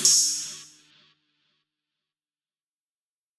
Peace.